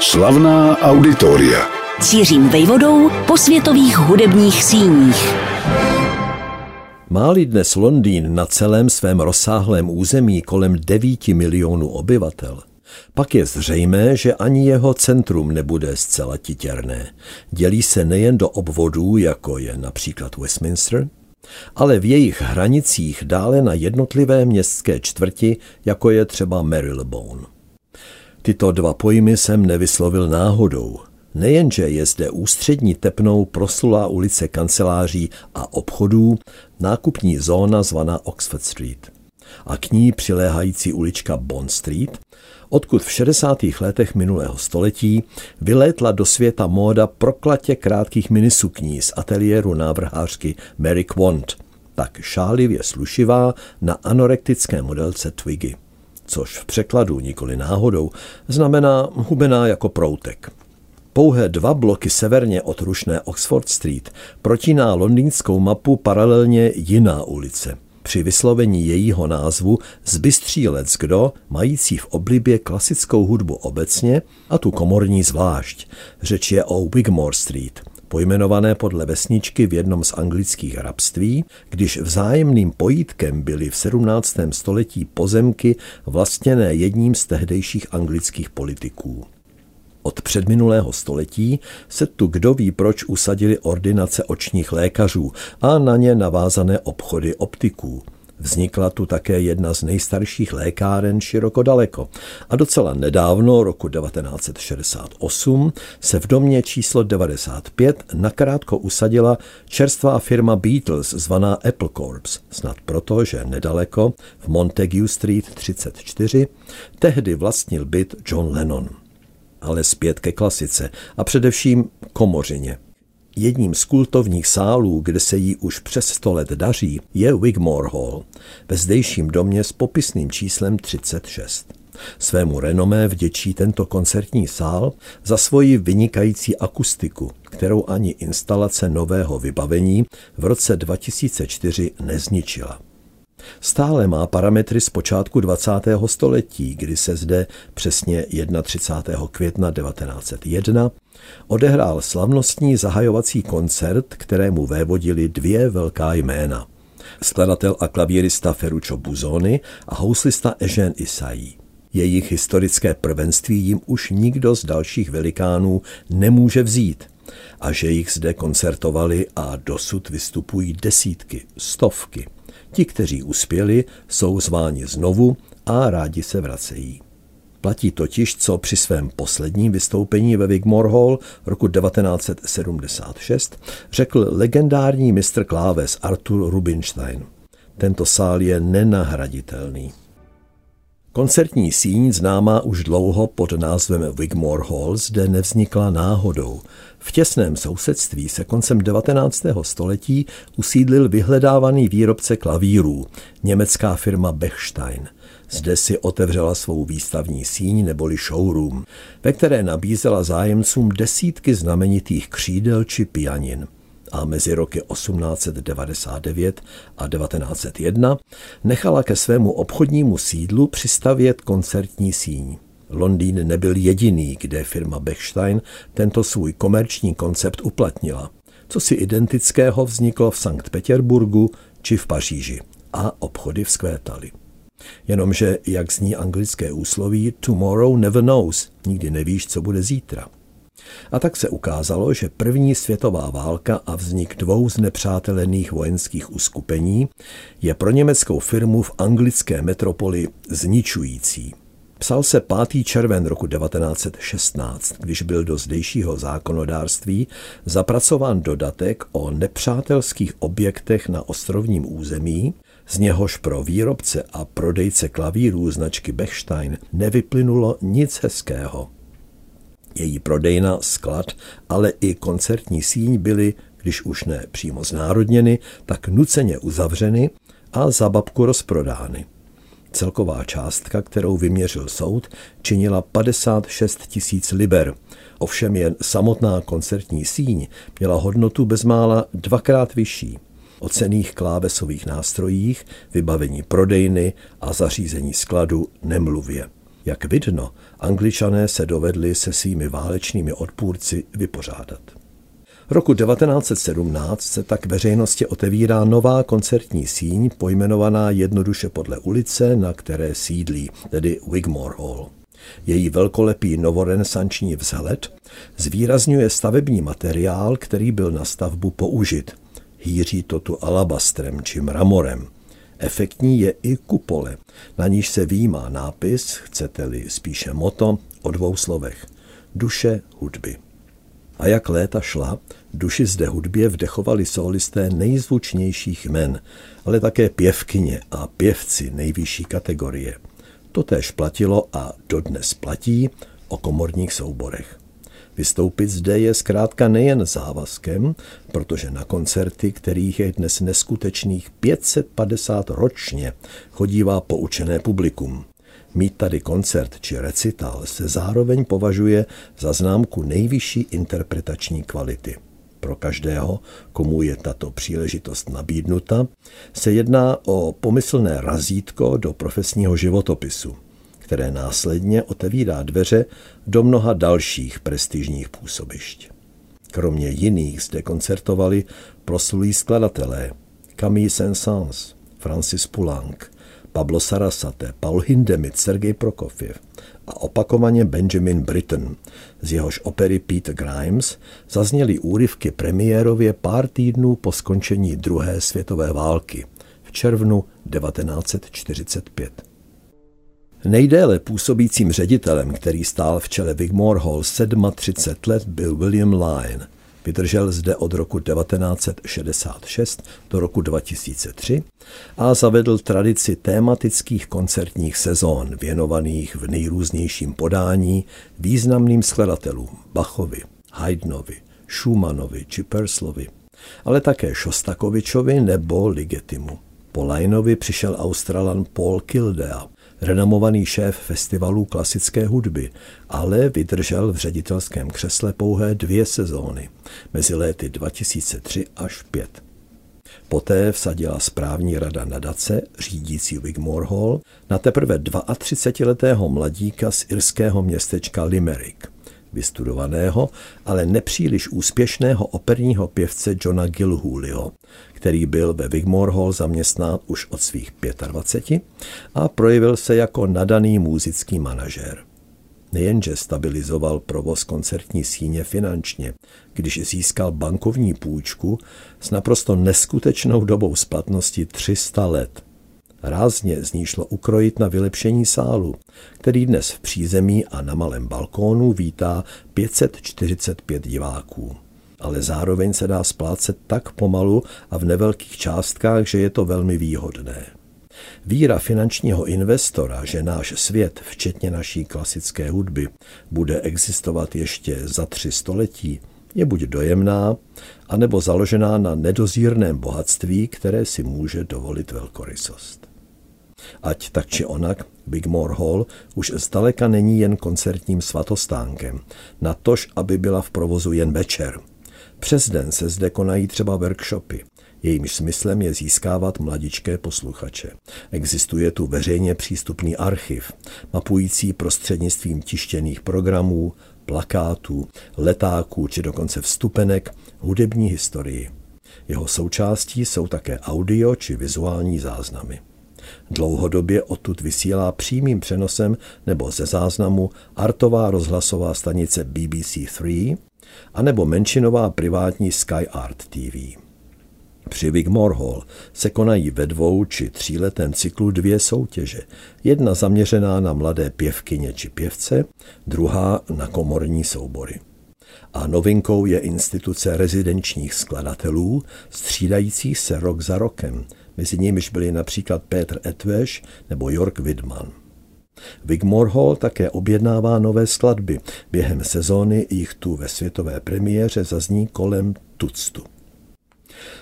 Slavná auditoria. Cířím vejvodou po světových hudebních síních. Máli dnes Londýn na celém svém rozsáhlém území kolem 9 milionů obyvatel, pak je zřejmé, že ani jeho centrum nebude zcela titěrné. Dělí se nejen do obvodů, jako je například Westminster, ale v jejich hranicích dále na jednotlivé městské čtvrti, jako je třeba Marylebone. Tyto dva pojmy jsem nevyslovil náhodou. Nejenže je zde ústřední tepnou proslulá ulice kanceláří a obchodů, nákupní zóna zvaná Oxford Street a k ní přiléhající ulička Bond Street, odkud v 60. letech minulého století vylétla do světa móda proklatě krátkých minisukní z ateliéru návrhářky Mary Quant, tak šálivě slušivá na anorektické modelce Twiggy, což v překladu nikoli náhodou znamená hubená jako proutek. Pouhé dva bloky severně od rušné Oxford Street protíná londýnskou mapu paralelně jiná ulice – při vyslovení jejího názvu zbystří lec kdo, mající v oblibě klasickou hudbu obecně a tu komorní zvlášť. Řeč je o Wigmore Street, pojmenované podle vesničky v jednom z anglických hrabství, když vzájemným pojítkem byly v 17. století pozemky vlastněné jedním z tehdejších anglických politiků. Od předminulého století se tu kdo ví proč usadili ordinace očních lékařů a na ně navázané obchody optiků. Vznikla tu také jedna z nejstarších lékáren široko daleko. A docela nedávno, roku 1968, se v domě číslo 95 nakrátko usadila čerstvá firma Beatles zvaná Apple Corps, snad proto, že nedaleko v Montague Street 34 tehdy vlastnil byt John Lennon. Ale zpět ke klasice a především komořině. Jedním z kultovních sálů, kde se jí už přes sto let daří, je Wigmore Hall, ve zdejším domě s popisným číslem 36. Svému renomé vděčí tento koncertní sál za svoji vynikající akustiku, kterou ani instalace nového vybavení v roce 2004 nezničila. Stále má parametry z počátku 20. století, kdy se zde přesně 31. května 1901 odehrál slavnostní zahajovací koncert, kterému vévodili dvě velká jména. Skladatel a klavírista Ferruccio Buzoni a houslista Eugène Isaí. Jejich historické prvenství jim už nikdo z dalších velikánů nemůže vzít a že jich zde koncertovali a dosud vystupují desítky, stovky. Ti, kteří uspěli, jsou zváni znovu a rádi se vracejí. Platí totiž, co při svém posledním vystoupení ve Wigmore Hall roku 1976 řekl legendární mistr kláves Arthur Rubinstein. Tento sál je nenahraditelný. Koncertní síň známá už dlouho pod názvem Wigmore Hall zde nevznikla náhodou. V těsném sousedství se koncem 19. století usídlil vyhledávaný výrobce klavírů, německá firma Bechstein. Zde si otevřela svou výstavní síň neboli showroom, ve které nabízela zájemcům desítky znamenitých křídel či pianin a mezi roky 1899 a 1901 nechala ke svému obchodnímu sídlu přistavět koncertní síň. Londýn nebyl jediný, kde firma Bechstein tento svůj komerční koncept uplatnila. Co si identického vzniklo v Sankt Petěrburgu či v Paříži a obchody vzkvétaly. Jenomže, jak zní anglické úsloví, tomorrow never knows, nikdy nevíš, co bude zítra. A tak se ukázalo, že první světová válka a vznik dvou znepřátelených vojenských uskupení je pro německou firmu v anglické metropoli zničující. Psal se 5. červen roku 1916, když byl do zdejšího zákonodárství zapracován dodatek o nepřátelských objektech na ostrovním území, z něhož pro výrobce a prodejce klavírů značky Bechstein nevyplynulo nic hezkého. Její prodejna, sklad, ale i koncertní síň byly, když už ne přímo znárodněny, tak nuceně uzavřeny a za babku rozprodány. Celková částka, kterou vyměřil soud, činila 56 tisíc liber. Ovšem jen samotná koncertní síň měla hodnotu bezmála dvakrát vyšší. O cených klávesových nástrojích, vybavení prodejny a zařízení skladu nemluvě. Jak vidno, angličané se dovedli se svými válečnými odpůrci vypořádat. Roku 1917 se tak veřejnosti otevírá nová koncertní síň pojmenovaná jednoduše podle ulice, na které sídlí, tedy Wigmore Hall. Její velkolepý novorenesanční vzhled zvýrazňuje stavební materiál, který byl na stavbu použit. Hýří to tu alabastrem či mramorem. Efektní je i kupole, na níž se výjímá nápis, chcete-li spíše moto, o dvou slovech. Duše hudby. A jak léta šla, duši zde hudbě vdechovali solisté nejzvučnějších men, ale také pěvkyně a pěvci nejvyšší kategorie. To též platilo a dodnes platí o komorních souborech. Vystoupit zde je zkrátka nejen závazkem, protože na koncerty, kterých je dnes neskutečných 550 ročně, chodívá poučené publikum. Mít tady koncert či recital se zároveň považuje za známku nejvyšší interpretační kvality. Pro každého, komu je tato příležitost nabídnuta, se jedná o pomyslné razítko do profesního životopisu, které následně otevírá dveře do mnoha dalších prestižních působišť. Kromě jiných zde koncertovali proslulí skladatelé Camille Saint-Saëns, Francis Poulenc, Pablo Sarasate, Paul Hindemith, Sergej Prokofiev a opakovaně Benjamin Britten, z jehož opery Peter Grimes zazněly úryvky premiérově pár týdnů po skončení druhé světové války v červnu 1945. Nejdéle působícím ředitelem, který stál v čele Wigmore Hall 37 let, byl William Lyon – Vydržel zde od roku 1966 do roku 2003 a zavedl tradici tématických koncertních sezón věnovaných v nejrůznějším podání významným skladatelům Bachovi, Haydnovi, Schumannovi či Perslovi, ale také Šostakovičovi nebo Ligetimu. Po Lajnovi přišel Australan Paul Kildea, renomovaný šéf festivalů klasické hudby, ale vydržel v ředitelském křesle pouhé dvě sezóny, mezi léty 2003 až 5. Poté vsadila správní rada nadace, řídící Wigmore Hall, na teprve 32-letého mladíka z irského městečka Limerick, vystudovaného, ale nepříliš úspěšného operního pěvce Johna Gilhoolyho, který byl ve Wigmore Hall zaměstnán už od svých 25 a projevil se jako nadaný muzický manažer. Nejenže stabilizoval provoz koncertní síně finančně, když získal bankovní půjčku s naprosto neskutečnou dobou splatnosti 300 let. Rázně z ní šlo ukrojit na vylepšení sálu, který dnes v přízemí a na malém balkónu vítá 545 diváků ale zároveň se dá splácet tak pomalu a v nevelkých částkách, že je to velmi výhodné. Víra finančního investora, že náš svět, včetně naší klasické hudby, bude existovat ještě za tři století, je buď dojemná, anebo založená na nedozírném bohatství, které si může dovolit velkorysost. Ať tak či onak, Bigmore Hall už zdaleka není jen koncertním svatostánkem, natož, aby byla v provozu jen večer – přes den se zde konají třeba workshopy. Jejímž smyslem je získávat mladičké posluchače. Existuje tu veřejně přístupný archiv, mapující prostřednictvím tištěných programů, plakátů, letáků či dokonce vstupenek hudební historii. Jeho součástí jsou také audio či vizuální záznamy. Dlouhodobě odtud vysílá přímým přenosem nebo ze záznamu artová rozhlasová stanice BBC 3 anebo menšinová privátní Sky Art TV. Při Wigmore Hall se konají ve dvou či tříletém cyklu dvě soutěže. Jedna zaměřená na mladé pěvkyně či pěvce, druhá na komorní soubory. A novinkou je instituce rezidenčních skladatelů, střídajících se rok za rokem. Mezi nimiž byli například Petr Etveš nebo York Widman. Wigmore Hall také objednává nové skladby. Během sezóny jich tu ve světové premiéře zazní kolem tuctu.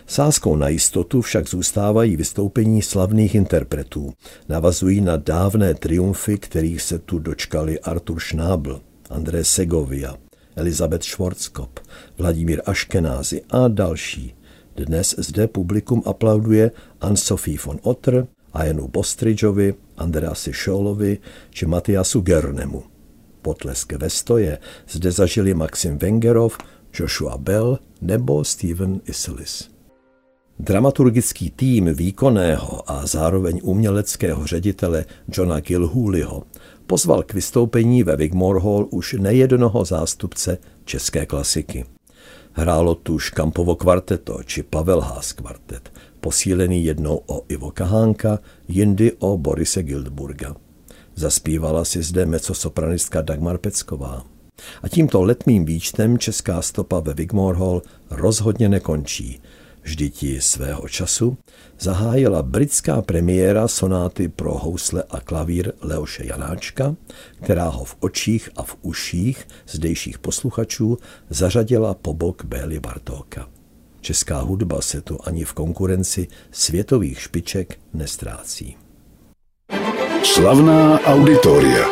Sázkou na jistotu však zůstávají vystoupení slavných interpretů. Navazují na dávné triumfy, kterých se tu dočkali Artur Schnabel, André Segovia, Elizabeth Schwarzkopf, Vladimír Aškenázy a další. Dnes zde publikum aplauduje Anne-Sophie von Otter, a Janu Bostridgeovi, Andreasi Šolovi či Matiasu Gernemu. Potlesk ve stoje zde zažili Maxim Wengerov, Joshua Bell nebo Steven Isselis. Dramaturgický tým výkonného a zároveň uměleckého ředitele Johna Gilhooleyho pozval k vystoupení ve Wigmore Hall už nejednoho zástupce české klasiky. Hrálo tu Škampovo kvarteto či Pavel Haas kvartet, posílený jednou o Ivo Kahánka, jindy o Borise Gildburga. Zaspívala si zde mecosopranistka Dagmar Pecková. A tímto letmým výčtem česká stopa ve Wigmore Hall rozhodně nekončí. Vždyť ji svého času zahájila britská premiéra sonáty pro housle a klavír Leoše Janáčka, která ho v očích a v uších zdejších posluchačů zařadila po bok Béli Bartóka. Česká hudba se tu ani v konkurenci světových špiček nestrácí. Slavná auditoria.